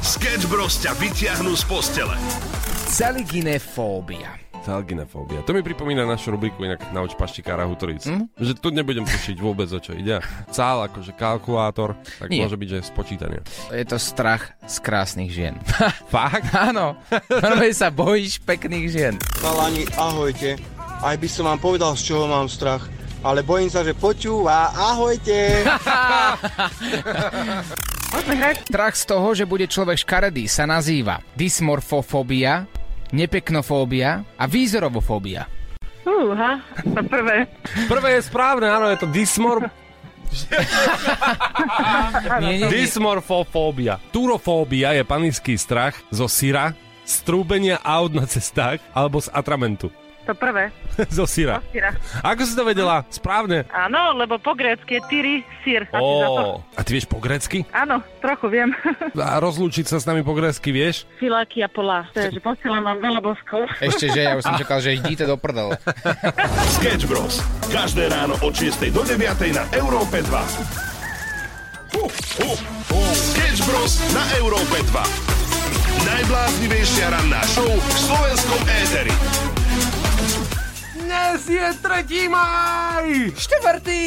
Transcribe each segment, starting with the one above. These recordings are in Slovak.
Sketch Bros ťa vyťahnú z postele. Celiginefóbia. Celginefóbia. To mi pripomína našu rubriku inak nauč paštikára Hutoric. Mm? Že tu nebudem tušiť vôbec o čo ide. Cál akože kalkulátor, tak Nie. môže byť, že spočítanie. Je to strach z krásnych žien. Fakt? Áno, normálne sa bojíš pekných žien. Chalani, ahojte. Aj by som vám povedal, z čoho mám strach. Ale bojím sa, že počúva. Ahojte. Strach z toho, že bude človek škaredý, sa nazýva dysmorfofóbia, nepeknofóbia a výzorovofóbia. Fúha, to prvé. Prvé je správne, áno, je to dysmor... Nie, nie, nie. dysmorfofóbia. Turofóbia je panický strach zo syra, strúbenia aut na cestách alebo z atramentu. To prvé. zo syra. Syra. Ako si to vedela? Správne. Áno, lebo po grécky je tyry, sír. To. Ó, a ty vieš po grécky? Áno, trochu viem. A rozlúčiť sa s nami po grécky, vieš? Filáky a pola. Takže posielam vám veľa boskov. Ešte, že ja už som čakal, že idíte do prdel. Sketch Bros. Každé ráno od 6 do 9 na Európe 2. Hu, hu, hu. Sketch Bros. na Európe 2. Najbláznivejšia ranná show v slovenskom éteri. Dnes je 3. maj! Štvrtý!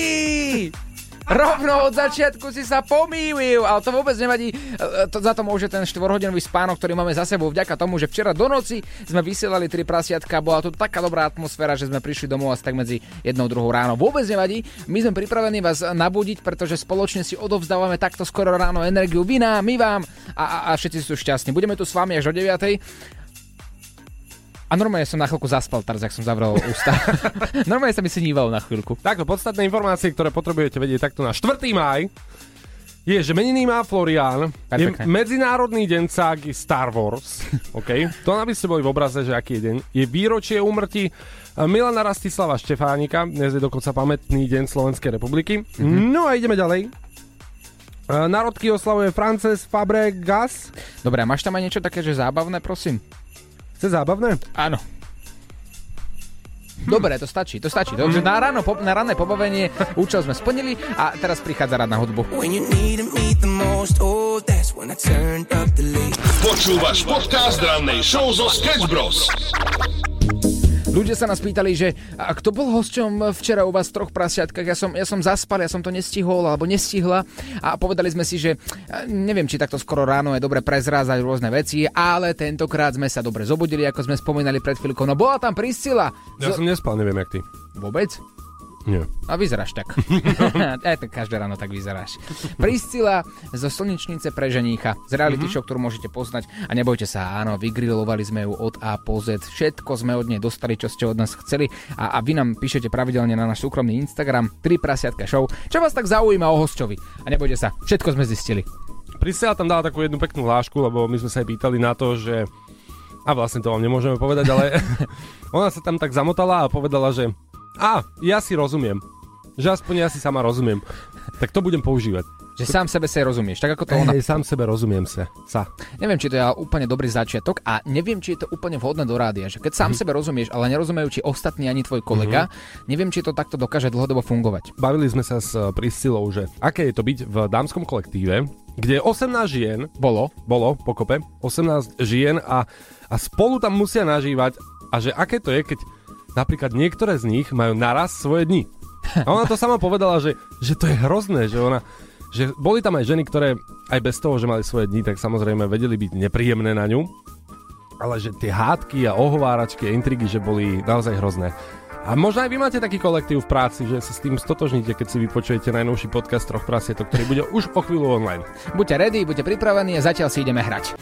Rovno od začiatku si sa pomýlil, ale to vôbec nevadí. E, To, za to môže ten 4-hodinový spánok, ktorý máme za sebou vďaka tomu, že včera do noci sme vysielali tri prasiatka, bola tu taká dobrá atmosféra, že sme prišli domov asi tak medzi jednou druhou ráno. Vôbec nevadí, my sme pripravení vás nabudiť, pretože spoločne si odovzdávame takto skoro ráno energiu vy nám, my vám a, a, a všetci sú šťastní. Budeme tu s vami až o 9. A normálne som na chvíľku zaspal, teraz ak som zavrel ústa. normálne sa mi snívalo na chvíľku. Takto, podstatné informácie, ktoré potrebujete vedieť takto na 4. maj, je, že meniny má Florián, je. Medzinárodný deň ságy Star Wars, OK? To aby ste boli v obraze, že aký je deň. Je výročie úmrtí eh, Milana Rastislava Štefánika, dnes je dokonca pamätný deň Slovenskej republiky. Mm-hmm. No a ideme ďalej. Eh, Národky oslavuje Frances Fabregas. Dobre, máš tam aj niečo také, že zábavné, prosím? Chce zábavné? Áno. Dobre, to stačí, to stačí. Takže na, ráno, po, na ranné pobavenie účel sme splnili a teraz prichádza rád na hudbu. Oh. Počúvaš podcast rannej show zo Sketch Bros. Ľudia sa nás pýtali, že a kto bol hosťom včera u vás v troch prasiatkách, ja som, ja som zaspal, ja som to nestihol alebo nestihla a povedali sme si, že a, neviem, či takto skoro ráno je dobre prezrázať rôzne veci, ale tentokrát sme sa dobre zobudili, ako sme spomínali pred chvíľkou. No bola tam Priscila. Ja Z- som nespal, neviem jak ty. Vôbec? Nie. A vyzeráš tak. Aj tak každé ráno tak vyzeráš. Priscila zo Slnečnice pre ženícha, z reality show, ktorú môžete poznať. A nebojte sa, áno, vygrilovali sme ju od A po Z. Všetko sme od nej dostali, čo ste od nás chceli. A, a vy nám píšete pravidelne na náš súkromný Instagram 3 prasiatka show. Čo vás tak zaujíma o hostovi? A nebojte sa, všetko sme zistili. Priscila tam dala takú jednu peknú hlášku, lebo my sme sa jej pýtali na to, že... A vlastne to vám nemôžeme povedať, ale ona sa tam tak zamotala a povedala, že a, ja si rozumiem. Že aspoň ja si sama rozumiem. Tak to budem používať. Že sám sebe sa rozumieš, tak ako to ona Hej, sám sebe rozumiem sa. sa. Neviem, či to je úplne dobrý začiatok a neviem, či je to úplne vhodné do rádia. Že keď sám sebe rozumieš, ale nerozumejú ti ostatní ani tvoj kolega, neviem, či to takto dokáže dlhodobo fungovať. Bavili sme sa s eh, Priscilou, že aké je to byť v dámskom kolektíve, kde je 18 žien, Bolo. bolo pokope, 18 žien a, a spolu tam musia nažívať a že aké to je, keď napríklad niektoré z nich majú naraz svoje dni. A ona to sama povedala, že, že to je hrozné, že ona že boli tam aj ženy, ktoré aj bez toho, že mali svoje dni, tak samozrejme vedeli byť nepríjemné na ňu, ale že tie hádky a ohováračky a intrigy, že boli naozaj hrozné. A možno aj vy máte taký kolektív v práci, že sa s tým stotožníte, keď si vypočujete najnovší podcast Troch prasietok, ktorý bude už o chvíľu online. Buďte ready, buďte pripravení a zatiaľ si ideme hrať.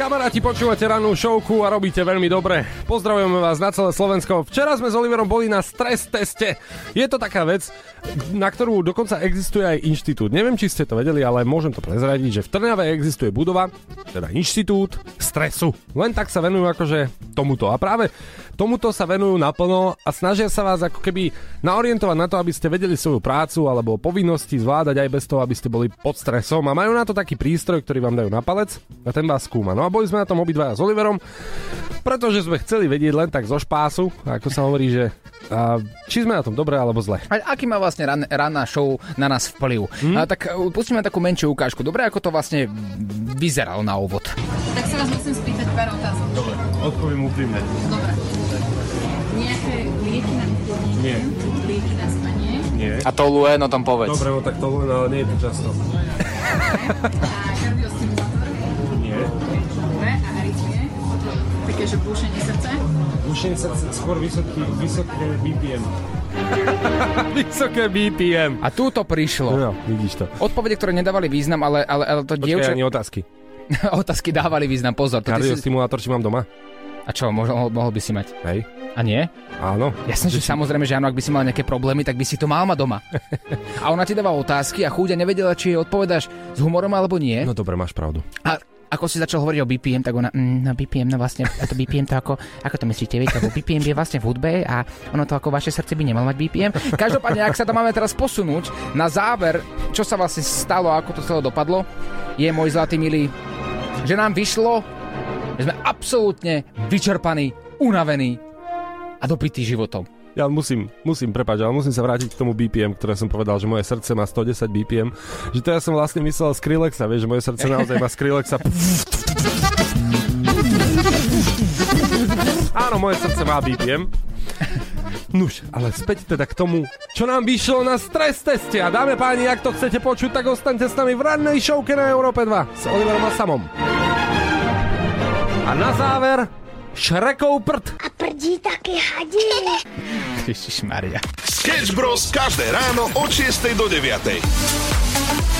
Kamaráti, počúvate rannú showku a robíte veľmi dobre. Pozdravujeme vás na celé Slovensko. Včera sme s Oliverom boli na stres teste. Je to taká vec, na ktorú dokonca existuje aj inštitút. Neviem, či ste to vedeli, ale môžem to prezradiť, že v Trnave existuje budova, teda inštitút stresu. Len tak sa venujú akože tomuto. A práve tomuto sa venujú naplno a snažia sa vás ako keby naorientovať na to, aby ste vedeli svoju prácu alebo povinnosti zvládať aj bez toho, aby ste boli pod stresom. A majú na to taký prístroj, ktorý vám dajú na palec a ten vás skúma. No a boli sme na tom obidvaja s Oliverom, pretože sme chceli vedieť len tak zo špásu, ako sa hovorí, že a, či sme na tom dobre alebo zle. A aký má vlastne ran, ranná show na nás vplyv? Hm? A, tak uh, pustíme takú menšiu ukážku. Dobre, ako to vlastne vyzeral na úvod. Tak sa vás musím spýtať pár otázok. Dobre, odpoviem úprimne. Dobre. Nejaké lieky na? Nie. Lieky na spanie? Nie. A to Luen o tom povedz. Dobre, no tak to len, ale nie je to často. A? Také, že búšenie srdca? Ušenie sa skôr vysoký, vysoké BPM. vysoké BPM. A tu to prišlo. No, vidíš to. Odpovede, ktoré nedávali význam, ale, ale, ale to Počkaj, dievča... ani otázky. Otázky dávali význam, pozor. Ty si... Kardiostimulátor, či mám doma? A čo, mohol, mohol by si mať? Hej. A nie? Áno. Jasné, že samozrejme, že áno, ak by si mal nejaké problémy, tak by si to mal mať doma. A ona ti dáva otázky a chúďa nevedela, či jej odpovedáš s humorom alebo nie. No dobre, máš pravdu. A ako si začal hovoriť o BPM, tak ona, mm, no BPM, no vlastne, a to BPM to ako, ako to myslíte, viete, lebo BPM je vlastne v hudbe a ono to ako vaše srdce by nemalo mať BPM. Každopádne, ak sa to máme teraz posunúť na záver, čo sa vlastne stalo, ako to celé dopadlo, je môj zlatý milý, že nám vyšlo, že sme absolútne vyčerpaní, unavení a dopití životom. Ja musím, musím, prepáč, ale musím sa vrátiť k tomu BPM, ktoré som povedal, že moje srdce má 110 BPM. Že to ja som vlastne myslel Skrillexa, vieš, že moje srdce naozaj má Skrillexa. Áno, moje srdce má BPM. Nuž, ale späť teda k tomu, čo nám vyšlo na stres teste. A dáme páni, ak to chcete počuť, tak ostaňte s nami v rannej showke na Európe 2 s Oliverom a Samom. A na záver, Šrekov prd. Ježišmaria. Sketch Bros. každé ráno od 6 do 9.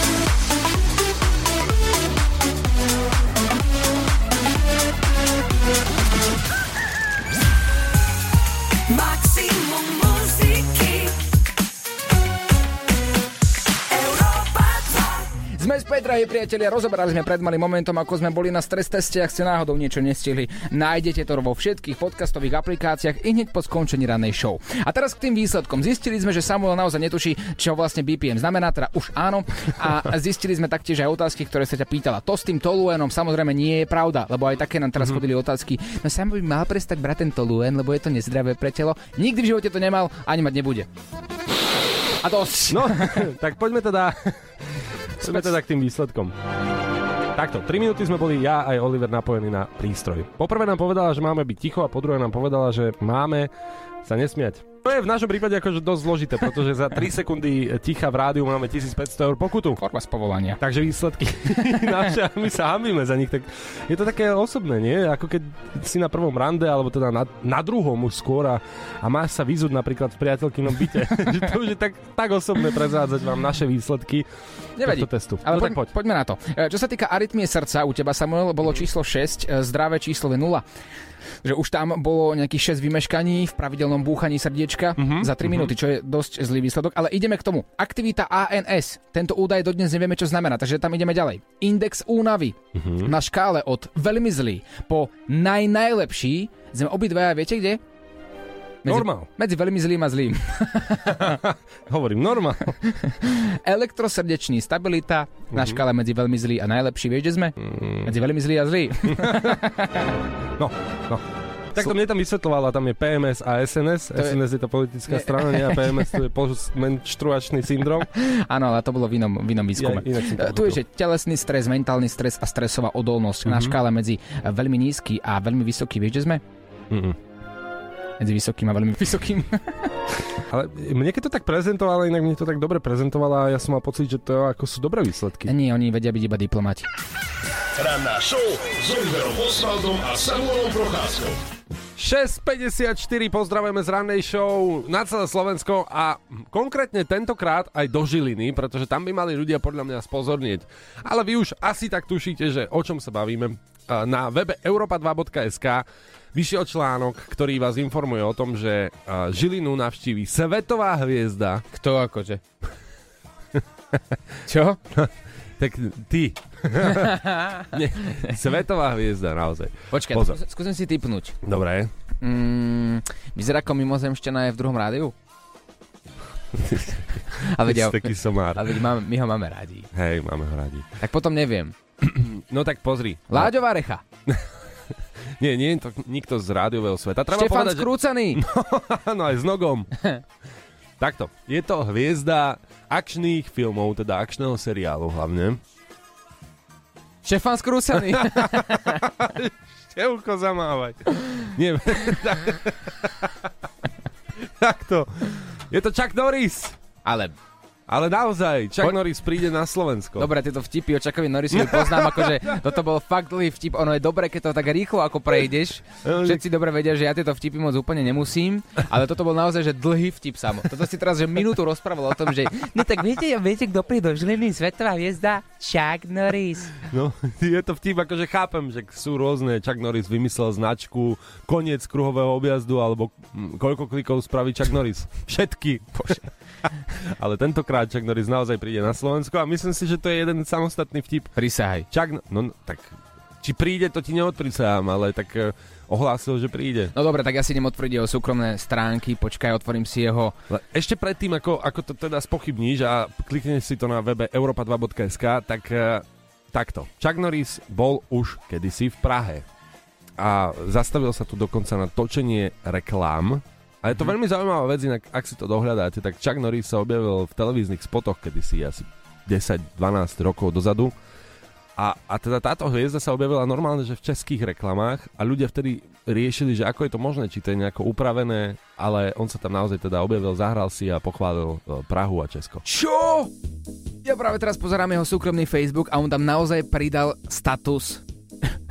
2 Sme späť, drahí priatelia, rozoberali sme pred malým momentom, ako sme boli na stres teste, ak ste náhodou niečo nestihli. Nájdete to vo všetkých podcastových aplikáciách i hneď po skončení ranej show. A teraz k tým výsledkom. Zistili sme, že Samuel naozaj netuší, čo vlastne BPM znamená, teda už áno. A zistili sme taktiež aj otázky, ktoré sa ťa pýtala. To s tým toluenom samozrejme nie je pravda, lebo aj také nám teraz chodili otázky. No Samuel by mal prestať brať ten toluen, lebo je to nezdravé pre telo. Nikdy v živote to nemal, ani mať nebude. A dosť. No, tak poďme teda, poďme teda k tým výsledkom. Takto, 3 minúty sme boli ja aj Oliver napojení na prístroj. Poprvé nám povedala, že máme byť ticho a po nám povedala, že máme sa nesmiať. To je v našom prípade akože dosť zložité, pretože za 3 sekundy ticha v rádiu máme 1500 eur pokutu. Forma z povolania. Takže výsledky naše, my sa hamíme za nich, tak je to také osobné, nie? Ako keď si na prvom rande, alebo teda na, na druhom už skôr a, a máš sa vyzúť napríklad v priateľkynom byte. že to už je tak, tak osobné prezádzať vám naše výsledky Nevadí. testu. Ale no poď, poď. poďme na to. E, Čo sa týka arytmie srdca, u teba Samuel bolo číslo 6, e, zdravé číslo je 0. Že už tam bolo nejakých 6 vymeškaní v pravidelnom búchaní srdiečka Mhm, za 3 minúty, čo je dosť zlý výsledok. Ale ideme k tomu. Aktivita ANS. Tento údaj dodnes nevieme, čo znamená, takže tam ideme ďalej. Index únavy. Mhm. Na škále od veľmi zlý po najnajlepší sme obidvaja, viete kde? Medzi, Normál. Medzi veľmi zlým a zlým. Hovorím, normál. Elektrosrdečný stabilita na škále medzi veľmi zlý a najlepší. Vieš, kde sme? Medzi veľmi zlý a zlý. No, no. Tak to mne tam vysvetlovala, tam je PMS a SNS. je- SNS je to politická strana, nie? A PMS to je postmenštruačný syndrom. Áno, ale to bolo v inom, v inom výskume. Ja, to E, tu je, že telesný stres, mentálny stres a stresová odolnosť Mhm. na škále medzi e, veľmi nízky a veľmi vysoký. Vieš, kde sme? Mm-mm. Medzi vysokým a veľmi vysokým. Ale mne keď to tak prezentovala, inak mne to tak dobre prezentovala a ja som mal pocit, že to ako sú dobré výsledky. Nie, oni vedia byť iba diplomati. Ranná show s Oliverom Osvaldom a Samuelom Procházkou. 6.54 pozdravujeme z rannej show na celé Slovensko a konkrétne tentokrát aj do Žiliny, pretože tam by mali ľudia podľa mňa spozornieť. Ale vy už asi tak tušíte, že o čom sa bavíme. Na webe europa2.sk vyšiel článok, ktorý vás informuje o tom, že a, Žilinu navštíví svetová hviezda. Kto akože? Čo? Tak ty. Nie, svetová hviezda, naozaj. Počkaj, Pozor. skúsim, si typnúť. Dobre. Mm, vyzerá ako mimozemšťana je v druhom rádiu? A si taký somár. ale veď máme, my ho máme radi. Hej, máme ho radi. Tak potom neviem. No tak pozri. Láďová recha. Nie, nie je to nikto z rádiového sveta. Treba Štefan povedať, že... Skrúcaný. Áno, aj s nogom. Takto, je to hviezda akčných filmov, teda akčného seriálu hlavne. Štefan Skrúsený. Števko zamávať. Nie, takto. Je to Chuck Norris. Ale Ale naozaj, Chuck Po- Norris príde na Slovensko. Dobre, tieto vtipy o Čakovi Norrisovi poznám, akože toto bol fakt dlhý vtip. Ono je dobré, keď to tak rýchlo ako prejdeš. Všetci dobre vedia, že ja tieto vtipy moc úplne nemusím, ale toto bol naozaj že dlhý vtip samo. Toto si teraz že minútu rozprával o tom, že no tak viete, viete, kto príde do Žiliny, svetová hviezda? Chuck Norris. No, je to vtip, akože chápem, že sú rôzne. Chuck Norris vymyslel značku, koniec kruhového objazdu, alebo hm, koľko klikov spraví Chuck Norris? Všetky. Bože. Ale tentokrát Chuck Norris naozaj príde na Slovensko a myslím si, že to je jeden samostatný vtip. Prisahaj. Chuck, no, no tak či príde, to ti neodprísahám, ale tak eh, ohlásil, že príde. No dobre, tak ja si idem otvoriť jeho súkromné stránky, počkaj, otvorím si jeho... Ešte predtým, ako, ako to teda spochybníš a klikneš si to na webe europa2.sk, tak eh, takto. Chuck Norris bol už kedysi v Prahe a zastavil sa tu dokonca na točenie reklám. A je to veľmi zaujímavá vec, inak ak si to dohľadáte, tak Chuck Norris sa objavil v televíznych spotoch kedysi asi 10-12 rokov dozadu. A, a teda táto hviezda sa objavila normálne, že v českých reklamách a ľudia vtedy riešili, že ako je to možné, či to je nejako upravené, ale on sa tam naozaj teda objavil, zahral si a pochválil e, Prahu a Česko. Čo? Ja práve teraz pozerám jeho súkromný Facebook a on tam naozaj pridal status,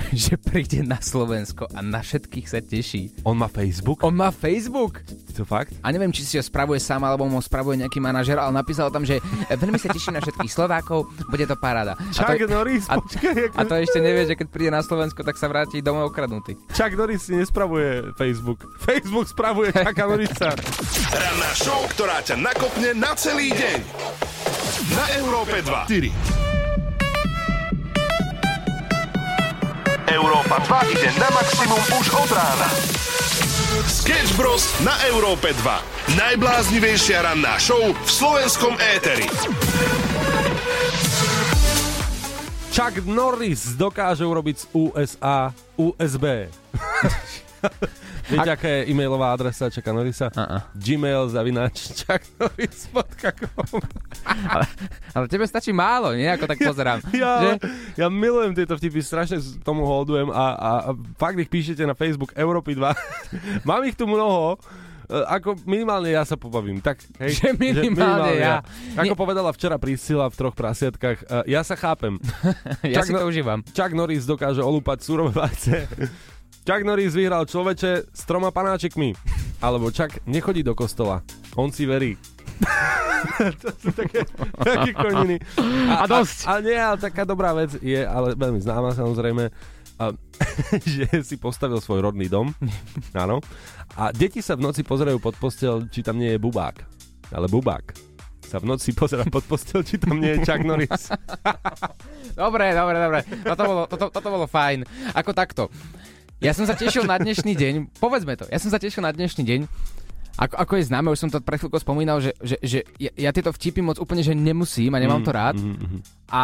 že príde na Slovensko a na všetkých sa teší. On má Facebook? On má Facebook? To fakt? A neviem, či si ho spravuje sám, alebo mu ho spravuje nejaký manažer, ale napísal tam, že veľmi sa teším na všetkých Slovákov, bude to paráda. A to, Chuck Norris, a, počkaj, a to ešte nevie, že keď príde na Slovensko, tak sa vráti domov okradnutý. Chuck Norris si nespravuje Facebook. Facebook spravuje Chucka Norrisa. Ranná show, ktorá ťa nakopne na celý deň. Na Európe 2. 4. Európa 2 ide na maximum už od rána. Sketch Bros. na Európe 2. Najbláznivejšia ranná show v slovenskom éteri. Chuck Norris dokáže urobiť z USA USB. Viete, aká je e-mailová adresa Chucka Norrisa? Uh-uh. Gmail zavináč chucknorris.com Ale, ale tebe stačí málo, nie? Ako tak pozerám. ja, Že? ja milujem tieto vtipy, strašne tomu holdujem a, a, a fakt ich píšete na Facebook Európy 2. Mám ich tu mnoho, e, ako minimálne ja sa pobavím. Tak, hej, Že minimálne ja. Ako Nie. povedala včera Priscila v troch prasiatkách, e, ja sa chápem. Ja Chuck si no- to užívam. Chuck Norris dokáže olúpať surové vajce. Chuck Norris vyhral človeče s troma panáčikmi. Alebo Chuck nechodí do kostola. On si verí. to sú také, také koniny. A dosť. A, a nie, ale taká dobrá vec je, ale veľmi známa samozrejme, a, že si postavil svoj rodný dom. Áno. A deti sa v noci pozerajú pod postel, či tam nie je bubák. Ale bubák sa v noci pozera pod postel, či tam nie je Chuck Norris. Dobre, dobre, dobre. Toto bolo, toto, toto bolo fajn. Ako takto. Ja som sa tešil na dnešný deň, povedzme to, ja som sa tešil na dnešný deň, ako, ako je známe, už som to pred chvíľkou spomínal, že, že, že ja, ja tieto vtipy moc úplne že nemusím a nemám to rád. Mm, mm, mm. A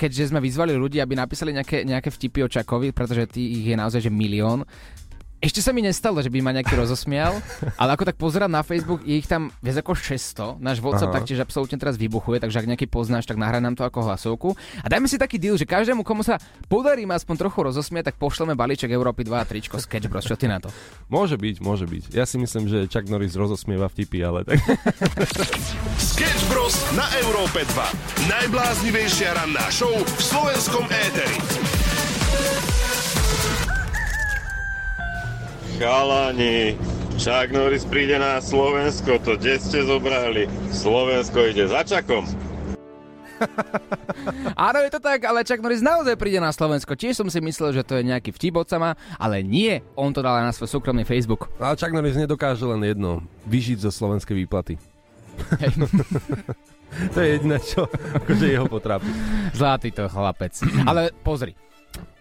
keďže sme vyzvali ľudí, aby napísali nejaké, nejaké vtipy o Čakovi, pretože tých je naozaj že milión, ešte sa mi nestalo, že by ma nejaký rozosmial, ale ako tak pozerám na Facebook, je ich tam viac ako 600. Náš WhatsApp Aha. taktiež absolútne teraz vybuchuje, takže ak nejaký poznáš, tak nahraj nám to ako hlasovku. A dajme si taký deal, že každému, komu sa podarí ma aspoň trochu rozosmiať, tak pošleme balíček Európy 2 a tričko Sketch Bros. Čo ty na to? Môže byť, môže byť. Ja si myslím, že Chuck Norris rozosmieva vtipy, ale tak... Sketch Bros. na Európe 2. Najbláznivejšia ranná show v slovenskom éteri. Chalani, Chuck Norris príde na Slovensko, to kde ste zobrali? Slovensko ide za Čakom. Áno, je to tak, ale Chuck Norris naozaj príde na Slovensko. Tiež som si myslel, že to je nejaký vtip od sama, ale nie, on to dal aj na svoj súkromný Facebook. Ale Chuck Norris nedokáže len jedno, vyžiť zo slovenskej výplaty. Hej. To je jediné, čo akože jeho potrápi. Zlatý to chlapec. Ale pozri,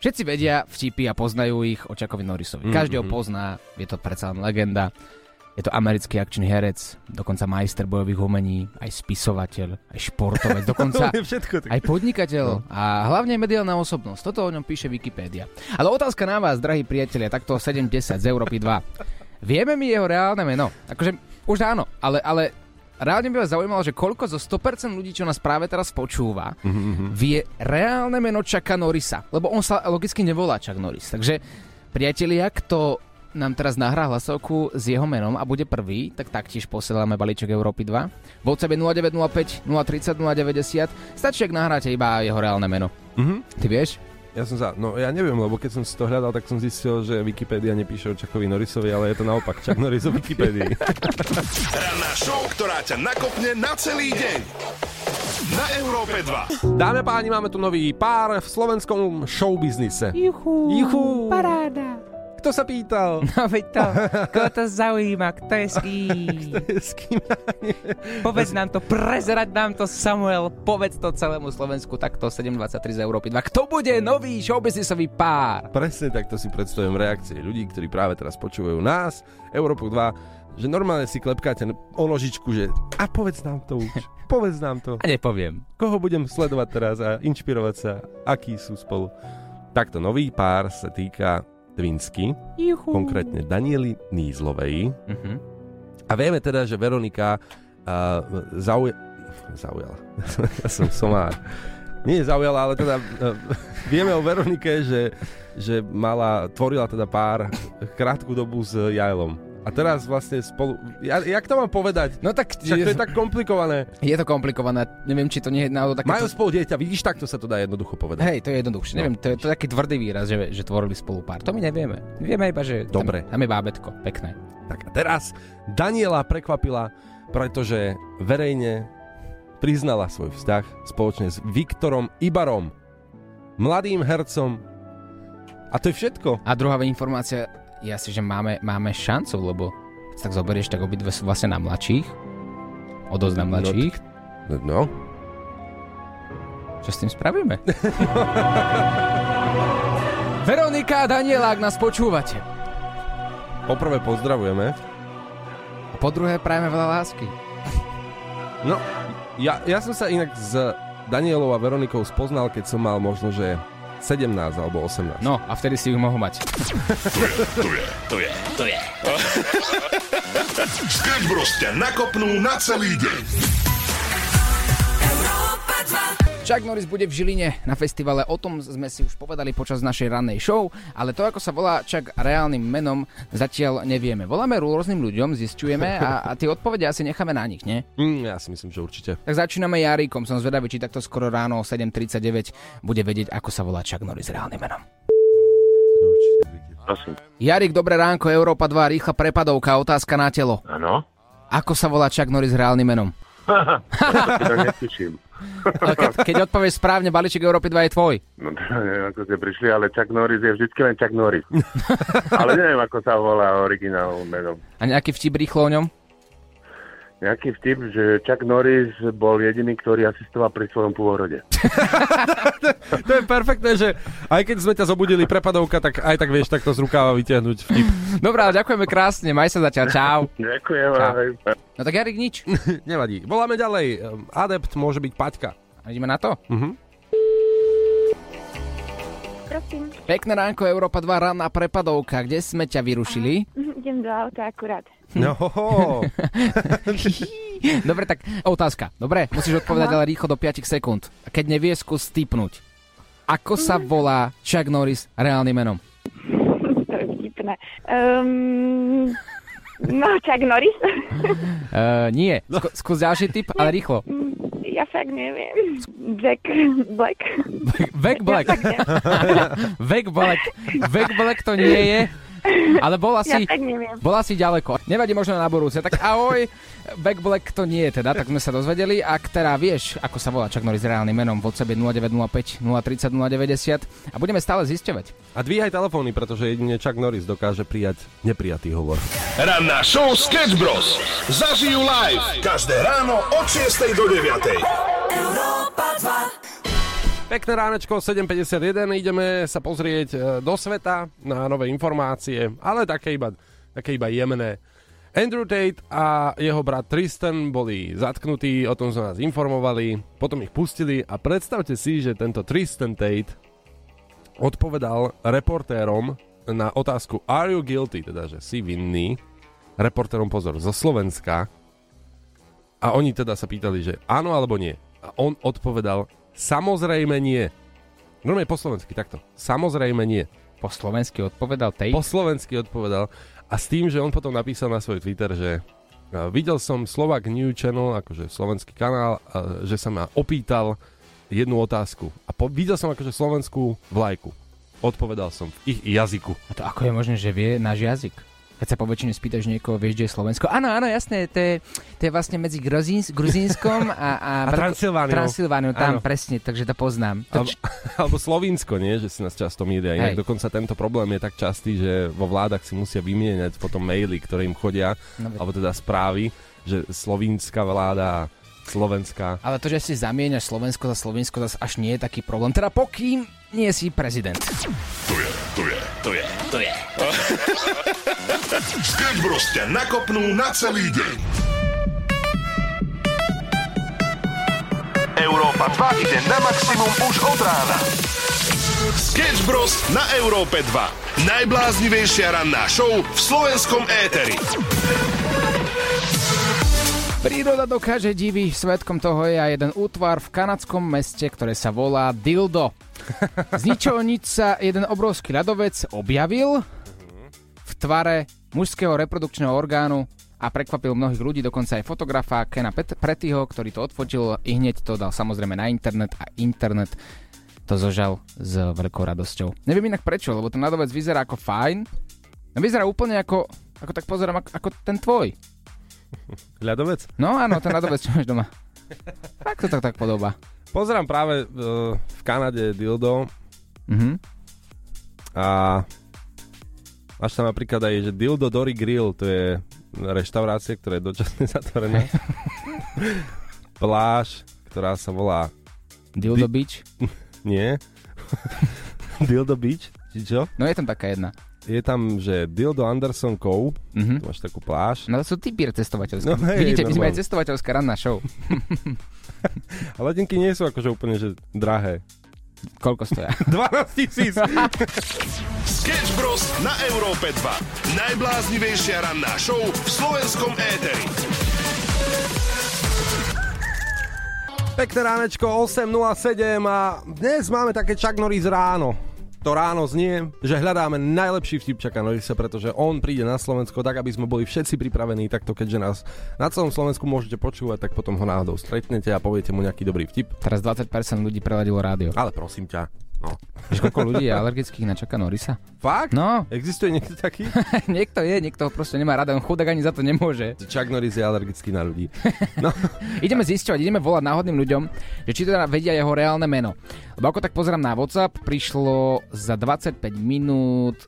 všetci vedia vtipy a poznajú ich o Chuckovi Norrisovi. Každý ho pozná, je to predsa len legenda. Je to americký akčný herec, dokonca majster bojových umení, aj spisovateľ, aj športovec, dokonca všetko aj podnikateľ a hlavne mediálna osobnosť. Toto o ňom píše Wikipédia. Ale otázka na vás, drahí priatelia, takto 70 z Európy 2. Vieme mi jeho reálne meno? Akože už áno, ale, ale reálne by ma zaujímalo, že koľko zo 100% ľudí, čo nás práve teraz počúva, vie reálne meno Chucka Norrisa. Lebo on sa logicky nevolá Chuck Norris. Takže priatelia, kto nám teraz nahrá hlasovku s jeho menom a bude prvý, tak taktiež posielame balíček Európy 2. V WhatsApp 0905 030 090. Stačí, ak nahráte iba jeho reálne meno. Mhm. Ty vieš? Ja som za... No ja neviem, lebo keď som si to hľadal, tak som zistil, že Wikipedia nepíše o Chuckovi Norrisovi, ale je to naopak Chuck Norris o Wikipedii. Ranná show, ktorá ťa nakopne na celý deň. Na Európe 2. Dámy a páni, máme tu nový pár v slovenskom showbiznise. Juchu. Juchu. Paráda. Kto sa pýtal? No veď to, koho to zaujíma, kto je s kým? S kým? Povedz nám to, prezerať nám to Samuel, povedz to celému Slovensku, takto 7.23 z Európy 2. Kto bude nový showbiznisový pár? Presne takto si predstavujem reakcie ľudí, ktorí práve teraz počúvajú nás, Európu 2, že normálne si klepkáte o nožičku, že a povedz nám to už, povedz nám to. A nepoviem. Koho budem sledovať teraz a inšpirovať sa, akí sú spolu. Takto nový pár sa týka Twinsky, Juchu. konkrétne Daniely Nízlovej. Uh-huh. A vieme teda, že Veronika uh, zauj... zaujala. ja som somár. Nie zaujala, ale teda uh, vieme o Veronike, že, že mala, tvorila teda pár krátku dobu s Jajlom. A teraz vlastne spolu... Ja, jak to mám povedať? No tak Však to je tak komplikované. je to komplikované, neviem, či to nie je náhodou také... Majú spolu dieťa, vidíš, takto sa to dá jednoducho povedať. Hej, to je jednoduchšie. No. Neviem, to je, to je taký tvrdý výraz, že, že tvorili spolu pár. To my nevieme. Vieme iba, že Dobre. Tam, tam je bábetko. Pekné. Tak a teraz Daniela prekvapila, pretože verejne priznala svoj vzťah spoločne s Viktorom Ibarom, mladým hercom. A to je všetko. A druhá informácia je asi, že máme, máme šancu, lebo keď tak zoberieš, tak obidve sú vlastne na mladších. O dosť na mladších. No, no. Čo s tým spravíme? Veronika a Daniela, ak nás počúvate. Poprvé pozdravujeme. A po druhé prajeme veľa lásky. No, ja, ja som sa inak s Danielou a Veronikou spoznal, keď som mal možno, že 17 alebo 18. No, a vtedy si ju mohol mať. Tu je, tu je, tu je. Sketch Bros ťa nakopnú na celý deň. Európa 2. Chuck Norris bude v Žiline na festivale, o tom sme si už povedali počas našej rannej show, ale to, ako sa volá Chuck reálnym menom, zatiaľ nevieme. Voláme rôznym ľuďom, zistujeme a, a tie odpovede asi necháme na nich, nie? Mm, ja si myslím, že určite. Tak začíname Jarikom, som zvedavý, či takto skoro ráno o 7.39 bude vedieť, ako sa volá Chuck Norris reálnym menom. Prosím. Jarik, dobré ránko, Európa 2, rýchla prepadovka, otázka na telo. Áno? Ako sa volá Chuck Norris reálnym menom? Tak netuším. Keď, keď odpovieš správne, balíček Európy 2 je tvoj. No neviem, ako ste prišli, ale Chuck Norris je vždycky len Chuck Norris. ale neviem, ako sa volá originálnym menom. A nejaký vtip rýchlo o ňom? Nejaký vtip, že Chuck Norris bol jediný, ktorý asistoval pri svojom pôrode. To je perfektné, že aj keď sme ťa zobudili prepadovka, tak aj tak vieš takto z rukáva vytiahnuť vtip. Dobrá, ďakujeme krásne, maj sa zatiaľ, čau. Ďakujem. Čau. No tak Jarik, nič. Nevadí. Voláme ďalej. Ehm, Adept môže byť Paťka. A ideme na to? Mhm. Prosím, Pekné ránko, Európa 2, ranná prepadovka. Kde sme ťa vyrušili? idem do auta akurát. No, Dobre, tak otázka. Dobre, musíš odpovedať ale rýchlo do 5 sekúnd. Keď nevie, skús typnúť. Ako sa volá Chuck Norris reálnym menom? to je vtipné. Um, no, Chuck Norris? Uh, nie. Skú, skús ďalší typ, ale rýchlo. ja fakt neviem. Jack Black? Vek Black. Ja. Vek Black. Vek Black to nie je. Ale bol Ja asi, fakt neviem. bol asi ďaleko. Nevadí možno na budúce. Tak ahoj, Back Black to nie je teda, tak sme sa dozvedeli. Ak teda vieš, ako sa volá Chuck Norris reálnym menom, v je 0905 030 090 a budeme stále zisťovať. A dvíhaj telefóny, pretože jedine Chuck Norris dokáže prijať neprijatý hovor. Ranná show Sketch Bros. Zažijú live každé ráno od 6 do 9. Európa 2. Pekné ránečko, 7.51, ideme sa pozrieť e, do sveta na nové informácie, ale také iba, také iba jemné. Andrew Tate a jeho brat Tristan boli zatknutí, o tom sme nás informovali, potom ich pustili a predstavte si, že tento Tristan Tate odpovedal reportérom na otázku Are you guilty, teda že si vinný, reportérom pozor, zo Slovenska, A oni teda sa pýtali, že áno alebo nie. A on odpovedal, samozrejme nie. Normálne po slovensky, takto. Samozrejme nie. Po slovensky odpovedal tej? Po slovensky odpovedal. A s tým, že on potom napísal na svoj Twitter, že videl som Slovak New Channel, akože slovenský kanál, že sa ma opýtal jednu otázku. A po, videl som akože slovenskú vlajku. Odpovedal som v ich jazyku. A to ako je možné, že vie náš jazyk? Keď sa po väčšine spýtaš niekoho, vieš, kde je Slovensko. Áno, áno, jasné, to je, to je vlastne medzi Grozíns, Gruzínskom a, a, A Transylvániou. Transylvániou, tam Áno. presne, takže to poznám. To, Alebo, alebo Slovínsko, nie? Že si nás často míria. Inak Hej. dokonca tento problém je tak častý, že vo vládach si musia vymieňať potom maily, ktoré im chodia, No, alebo teda správy, že slovínska vláda, slovenská. ale to, že si zamieňaš Slovensko za Slovensko, zase až nie je taký problém. Teda pokým nie si prezident. To je, to je, to je, to je. Sketch Bros ťa nakopnú na celý deň. Európa 2 ide na maximum už od rána. Sketch Bros na Európe 2. Najbláznivejšia ranná show v slovenskom éteri. Príroda dokáže divy, svetkom toho je aj jeden útvar v kanadskom meste, ktoré sa volá Dildo. Z ničoho nič sa jeden obrovský ľadovec objavil v tvare mužského reprodukčného orgánu a prekvapil mnohých ľudí, dokonca aj fotografa Kena Pet- Prettyho, ktorý to odfotil i hneď to dal samozrejme na internet a internet to zožal s veľkou radosťou. Neviem inak prečo, lebo ten ľadovec vyzerá ako fajn, no vyzerá úplne ako, ako tak pozerám, ako, ako ten tvoj. Ľadovec? No áno, ten ľadovec, čo máš doma. Tak to tak, tak podobá. Pozerám práve uh, v Kanade dildo Mhm. a máš tam napríklad aj, že Dildo Dory Grill, to je reštaurácia, ktorá je dočasne zatvorená. Pláž, ktorá sa volá Dildo Di- Beach? Nie. Dildo Beach? Či čo? No je tam taká jedna. Je tam, že Dildo Anderson Cove, Mhm. tu máš takú pláž, No to sú typy cestovateľské. No hej, Vidíte, my sme aj normálne. cestovateľská ranná show. a letenky nie sú akože úplne že drahé. Koľko stoja? 12 tisíc! Sketch Bros na Európe 2. Najbláznivejšia ranná show v slovenskom éteri. Pekné ránečko, 8.07 a dnes máme také Chuck Norris ráno. To ráno znie, že hľadáme najlepší vtip Chucka Norrisa, pretože on príde na Slovensko tak, aby sme boli všetci pripravení takto, keďže nás na celom Slovensku môžete počúvať, tak potom ho náhodou stretnete a poviete mu nejaký dobrý vtip. Teraz 20% ľudí preladilo rádio. Ale prosím ťa, no. Vieš, koľko ľudí je alergických na Čaka Norisa? Fakt? No, Existuje niekto taký? niekto je, niekto ho proste nemá rada, on chudák ani za to nemôže. Chuck Norris je alergický na ľudí. No, Ideme zisťovať, ideme volať náhodným ľuďom, že či teda vedia jeho reálne meno. Lebo ako tak pozerám na WhatsApp, prišlo za 25 minút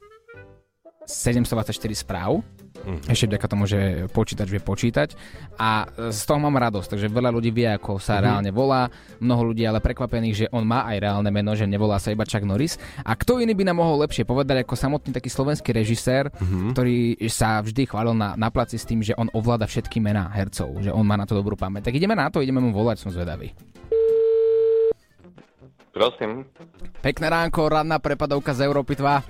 724 správ. Mhm. Ešte vďaka tomu, že počítač vie počítať. A z toho mám radosť, takže veľa ľudí vie, ako sa Mhm. reálne volá. Mnoho ľudí ale prekvapených, že on má aj reálne meno, že nevolá sa iba Chuck Norris. A kto iný by nám mohol lepšie povedať ako samotný taký slovenský režisér, Mhm. ktorý sa vždy chválil na, na placi s tým, že on ovláda všetky mená hercov, že on má na to dobrú pamäť. Tak ideme na to, ideme mu volať, som zvedavý. Prosím. Pekné ránko, ranná prepadovka z Európy 2.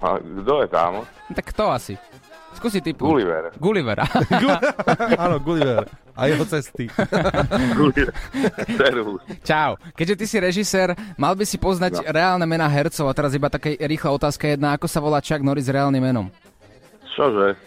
A kto je tam? Tak kto asi? Skúsi typu. Gulliver. Gulliver. áno, Gulliver. A jeho cesty. Gulliver. Čau. Keďže ty si režisér, mal by si poznať No. reálne mená hercov a teraz iba taká rýchla otázka jedna. Ako sa volá Chuck Norris reálnym menom? Čože?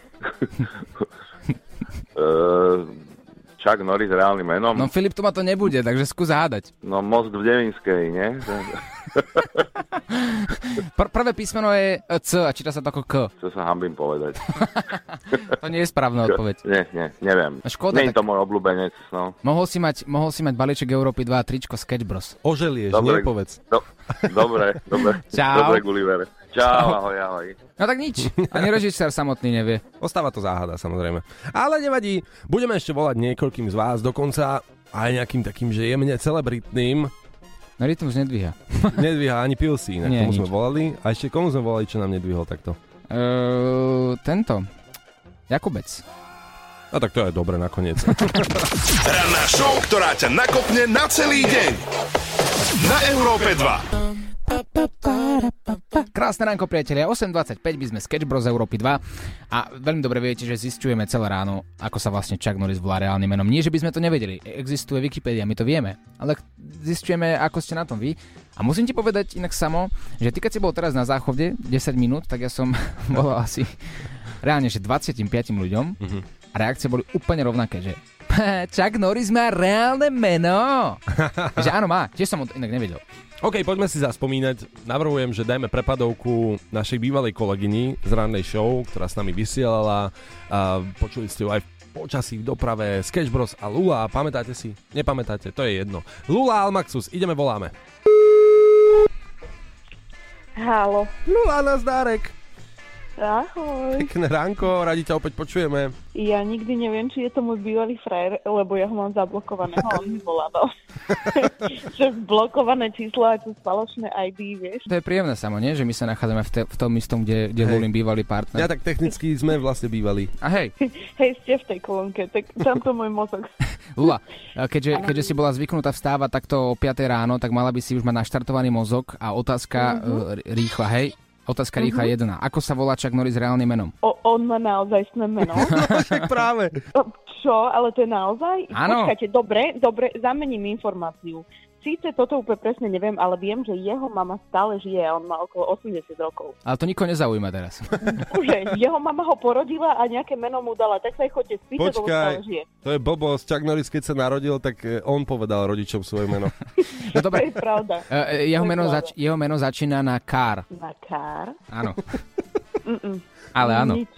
uh, Chuck Norris reálnym menom? No Filip tu ma to nebude, takže skús hádať. No most v Devinskej, nie? Pr- prvé písmeno je e, C a číta sa to ako K. Čo sa hambím povedať. To nie je správna odpoveď. Nie, nie, neviem. No škoda, Nie je tak- to môj obľúbenec, no. Mohol si mať, mohol si mať balíček Európy 2 a tričko Sketch Bros. Oželieš, Dobre. nepovedz. Do, dobre, dobre. Čau. Dobre, Gulliver. Čau, ahoj, ahoj. No tak nič, ani režisér samotný nevie. Ostáva to záhada, samozrejme. Ale nevadí, budeme ešte volať niekoľkým z vás, dokonca aj nejakým takým, že jemne celebritným. No rytmus nedvíha. Nedvíha ani Pilsi, inak Nie, tomu nič. sme volali. A ešte komu sme volali, čo nám nedvihol takto? Ehm, tento. Jakubec. A tak to je dobre nakoniec. Ranná show, ktorá ťa nakopne na celý deň. Na Európe 2. Krásne ránko, priatelia. 8.25 by sme Sketch Bros Európy 2 a veľmi dobre viete, že zistujeme celé ráno, ako sa vlastne Chuck Norris volá reálnym menom. Nie, že by sme to nevedeli. Existuje Wikipedia, my to vieme. Ale zistujeme, ako ste na tom vy. A musím ti povedať inak samo, že ty keď si bol teraz na záchode 10 minút, tak ja som bol asi reálne, že 25 ľuďom a reakcie boli úplne rovnaké, že Chuck Norris má reálne meno. že áno, má. Tiež som ho inak nevedel. OK, poďme si zaspomínať. Navrhujem, že dajme prepadovku našej bývalej kolegyni z rannej show, ktorá s nami vysielala. A počuli ste ju aj v počasí, v doprave, Sketch Bros a Lula. Pamätáte si? Nepamätáte? To je jedno. Lula Almaxus, ideme voláme. Halo. Lula, nazdárek. Ahoj. Pekné ránko, radi ťa opäť počujeme. Ja nikdy neviem, či je to môj bývalý frajer, lebo ja ho mám zablokovaného, on mi volával. že blokované čísla a to spoločné ID, vieš. To je príjemné samo, nie? Že my sa nachádzame v, te, v tom istom, kde, kde Hej. volím bývalý partner. Ja tak technicky sme vlastne bývali. A hej, Hej, ste v tej kolónke, tak tamto môj mozog. Lula, keďže, keďže si bola zvyknutá vstávať takto o 5 ráno, tak mala by si už mať naštartovaný mozog a otázka uh, rýchla, hej? Otázka rýchla jedna. Ako sa volá Chuck Norris reálnym menom? O, on má naozaj meno. tak práve. Čo? Ale to je naozaj? Áno. Počkajte, dobre, dobre, zamením informáciu. Síce toto úplne presne neviem, ale viem, že jeho mama stále žije a on má okolo 80 rokov. Ale to nikoho nezaujíma teraz. Bože, jeho mama ho porodila a nejaké meno mu dala, tak sa aj chodte spýtať, lebo stále žije. to je blbosť. Chuck Norris, keď sa narodil, tak eh, on povedal rodičom svoje meno. No To dobre, je pravda. uh, jeho, To je meno pravda. zač- jeho meno začína na Kár. Na kár? Áno. Ale áno. Nič.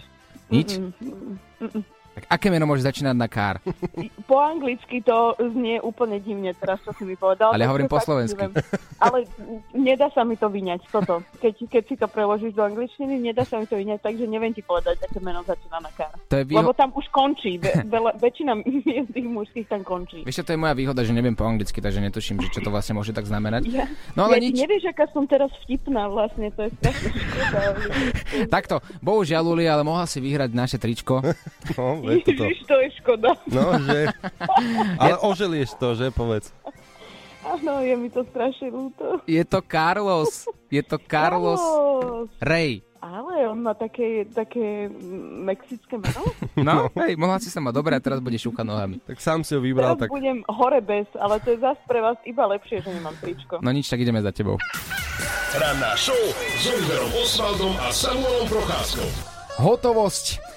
Nič? Mm-mm. Mm-mm. Tak aké meno môže začínať na Kár? Po anglicky to znie úplne divne teraz, čo si mi povedal. Ale ja hovorím po slovensky. neviem. Ale nedá sa mi to vyňať, toto. Keď, keď si to preložíš do angličtiny, nedá sa mi to vyňať, takže neviem ti povedať, aké meno začína na kár. To je Lebo výho- tam už končí. Ve, veľa, väčšina tých mužských tam končí. Vieš, to je moja výhoda, že neviem po anglicky, takže netuším, že čo to vlastne môže tak znamenať. Ja, No ale ja nič. Nevieš, aká som teraz vtipná vlastne, to je strašne. Takto, bohužiaľ, Luli, ale mohla si vyhrať naše tričko. No, veď toto. Ježiš, to je škoda. No, že... Ale oželieš to, že? Povedz. Áno, je mi to strašne ľúto. Je to Carlos. Je to Carlos Carlos. Ray. Ale on má také, také mexické meno. No, hej, mohla si sa mať dobre a teraz budeš šúchať nohami. Tak sám si ho vybral, Teraz tak... budem hore bez, ale to je zase pre vás iba lepšie, že nemám tričko. No nič, tak ideme za tebou. Ranná show s Oliverom Osvaldom a Samuelom Procházkou. Hotovosť.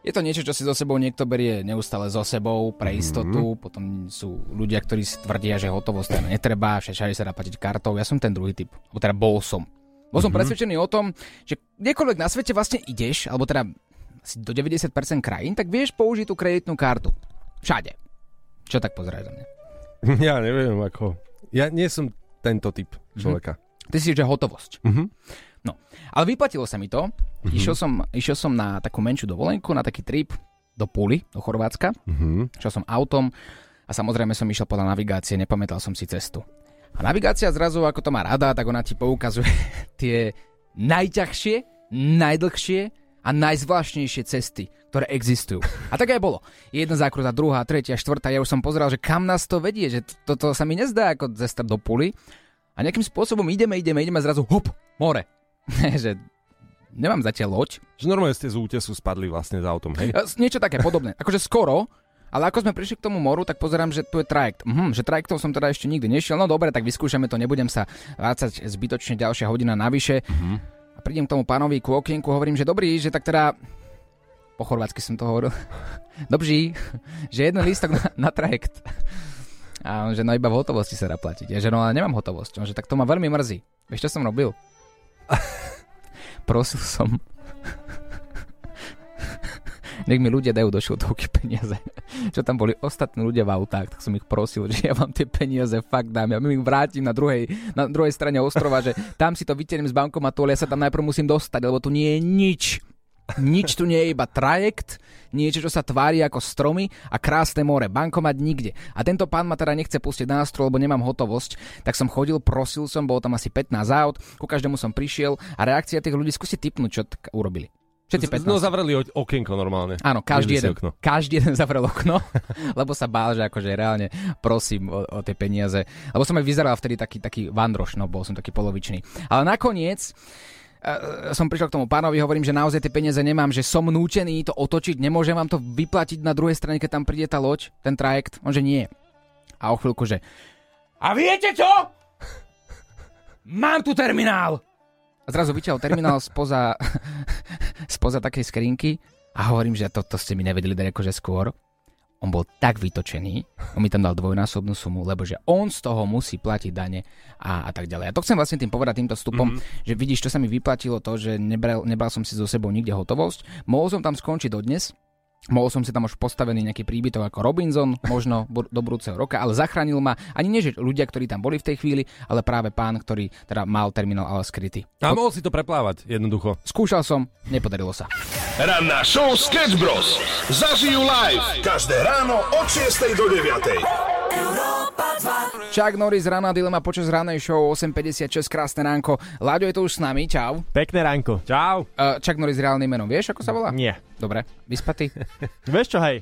Je to niečo, čo si so sebou niekto berie neustále so sebou pre istotu. Mm-hmm. Potom sú ľudia, ktorí si tvrdia, že hotovosť teda netreba, všade sa dá platiť kartou. Ja som ten druhý typ. Alebo teda bol som. Bol som mm-hmm. presvedčený o tom, že kdekoľvek na svete vlastne ideš, alebo teda asi do 90% krajín, tak vieš použiť tú kreditnú kartu. Všade. Čo tak pozeráš na mňa? Ja neviem, ako... Ja nie som tento typ človeka. Ty si, že hotovosť. Mhm. No, ale vyplatilo sa mi to. Mm-hmm. Išiel, som, išiel som na takú menšiu dovolenku, na taký trip do Púly, do Chorvátska. Mhm. Šiel som autom a samozrejme som išiel podľa navigácie, nepamätal som si cestu. A navigácia zrazu, ako to má rada, tak ona ti poukazuje tie najťažšie, najdlhšie a najzvláštnejšie cesty, ktoré existujú. A tak aj bolo. Jedna zákruta, druhá, tretia, štvrtá. Ja už som pozeral, že kam nás to vedie, že to- toto sa mi nezdá ako cesta do Puly. A nejakým spôsobom ideme, ideme, ideme a zrazu hop, more. Že nemám zatiaľ loď. Že normálne ste z útesu spadli vlastne za autom, hej? E, Niečo také podobné. Akože skoro, ale ako sme prišli k tomu moru, tak pozerám, že tu je trajekt. Mhm, že trajektom som teda ešte nikdy nešiel. No dobre, tak vyskúšame to, nebudem sa vrácať zbytočne ďalšia hodina navyše. Mhm. A prídem k tomu pánovi ku okienku, hovorím, že dobrý, že tak teda po chorvátsky som to hovoril. Dobří, že jeden lístok na, na trajekt. A on, že no iba v hotovosti sa dá platiť. Ja, že no ale nemám hotovosť. On, že tak to ma veľmi mrzí. Vieš, čo som robil? Prosil som nech mi ľudia dajú do šiltovky peniaze. Čo tam boli ostatní ľudia v autách, tak som ich prosil, že ja vám tie peniaze fakt dám. Ja im vrátim na druhej, na druhej strane ostrova, že tam si to vytienem z bankomatu, ale ja sa tam najprv musím dostať, lebo tu nie je nič. Nič tu nie je, iba trajekt, niečo, čo sa tvári ako stromy a krásne more, bankomat nikde. A tento pán ma teda nechce pustiť na nástroj, lebo nemám hotovosť, tak som chodil, prosil som, bolo tam asi 15 aut, ku každému som prišiel a reakcia tých ľudí, skúste typnúť, čo tak urobili. Všetci Z- No 15. zavreli okienko normálne. Áno, každý jeden, Okno. každý jeden zavrel okno, lebo sa bál, že akože reálne prosím o, o tie peniaze. Lebo som aj vyzeral vtedy taký, taký vandroš, no bol som taký polovičný. Ale nakoniec som prišiel k tomu pánovi, hovorím, že naozaj tie peniaze nemám, že som nútený to otočiť, nemôžem vám to vyplatiť na druhej strane, keď tam príde tá loď, ten trajekt. On že nie. A o chvíľku, že a viete čo? Mám tu terminál! A zrazu vyťahol terminál spoza, spoza takej skrinky a hovorím, že to, to ste mi nevedeli dať akože skôr. On bol tak vytočený, on mi tam dal dvojnásobnú sumu, lebo že on z toho musí platiť dane a, a tak ďalej. A to chcem vlastne tým povedať týmto vstupom, mm-hmm. že vidíš, čo sa mi vyplatilo to, že nebral, nebral som si so sebou nikde hotovosť. Mohol som tam skončiť dodnes, Mohol som si tam už postavený nejaký príbytok ako Robinson, možno do budúceho roka, ale zachránil ma ani nie že ľudia, ktorí tam boli v tej chvíli, ale práve pán, ktorý teda mal terminál, ale skrytý. A mohol si to preplávať, jednoducho. Skúšal som, nepodarilo sa. Ranná show Sketch Bros. Zažijú live každé ráno od 6 do 9. Chuck Norris, rána dilema počas ránej show 8.56, krásne ránko. Láďo je tu už s nami, čau. Pekné ránko. Čau. Uh, Chuck Norris reálnym menom, vieš, ako sa volá? Nie. Dobre, vyspatý? Vieš čo, hej?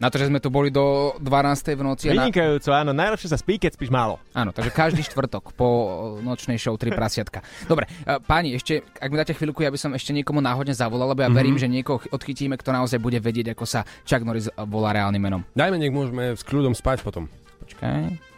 Na to, že sme tu boli do 12. v noci. a Na... Vynikajúco, áno, najlepšie sa spí, keď spíš málo. Áno, takže každý štvrtok po eh, nočnej show 3 prasiatka. Dobre, uh, páni, ešte, ak mi dáte chvíľku, ja by som ešte niekomu náhodne zavolal, lebo ja Mhm. verím, že niekoho odchytíme, kto naozaj bude vedieť, ako sa Chuck Norris eh, volá reálnym menom. Dajme, nech môžeme s kľudom spať potom. Počkaj.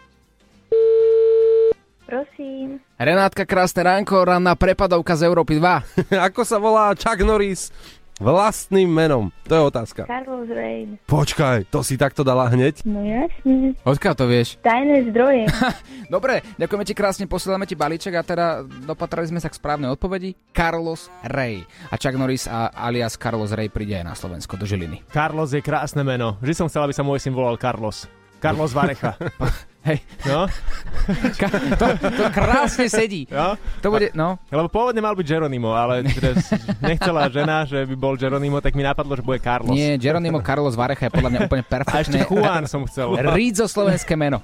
Prosím. Renátka, krásne ránko, ranná prepadovka z Európy 2. Ako sa volá Chuck Norris vlastným menom? To je otázka. Carlos Rain. Počkaj, to si takto dala hneď? No jasne. Odkiaľ to vieš? Tajné zdroje. Dobre, ďakujeme ti krásne, posielame ti balíček a teda dopatrali sme sa k správnej odpovedi. Carlos Ray. A Chuck Norris a alias Carlos Ray príde aj na Slovensko do Žiliny. Carlos je krásne meno. Vždy som chcel, aby sa môj syn volal Carlos. Carlos Varecha. Hej. No? Ka- to, to krásne sedí. No? To bude, no. Lebo pôvodne mal byť Geronimo, ale teda nechcela žena, že by bol Geronimo, tak mi napadlo, že bude Carlos. Nie, Geronimo Carlos Varecha je podľa mňa úplne A perfektné. ešte Juan som chcel. Rídzo slovenské meno.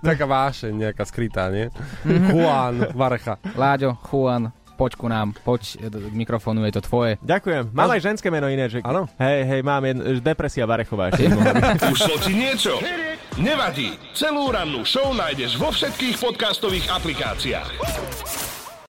Taká vášeň, nejaká skrytá, nie? Mhm. Juan Varecha. Láďo, Juan, poď ku nám, poď e, k mikrofónu, je to tvoje. Ďakujem. Mám aj ženské meno iné, že... Áno. Hej, hej, mám jedno, depresia Varechová. Ušlo ti niečo? Nevadí. Celú rannú show nájdeš vo všetkých podcastových aplikáciách.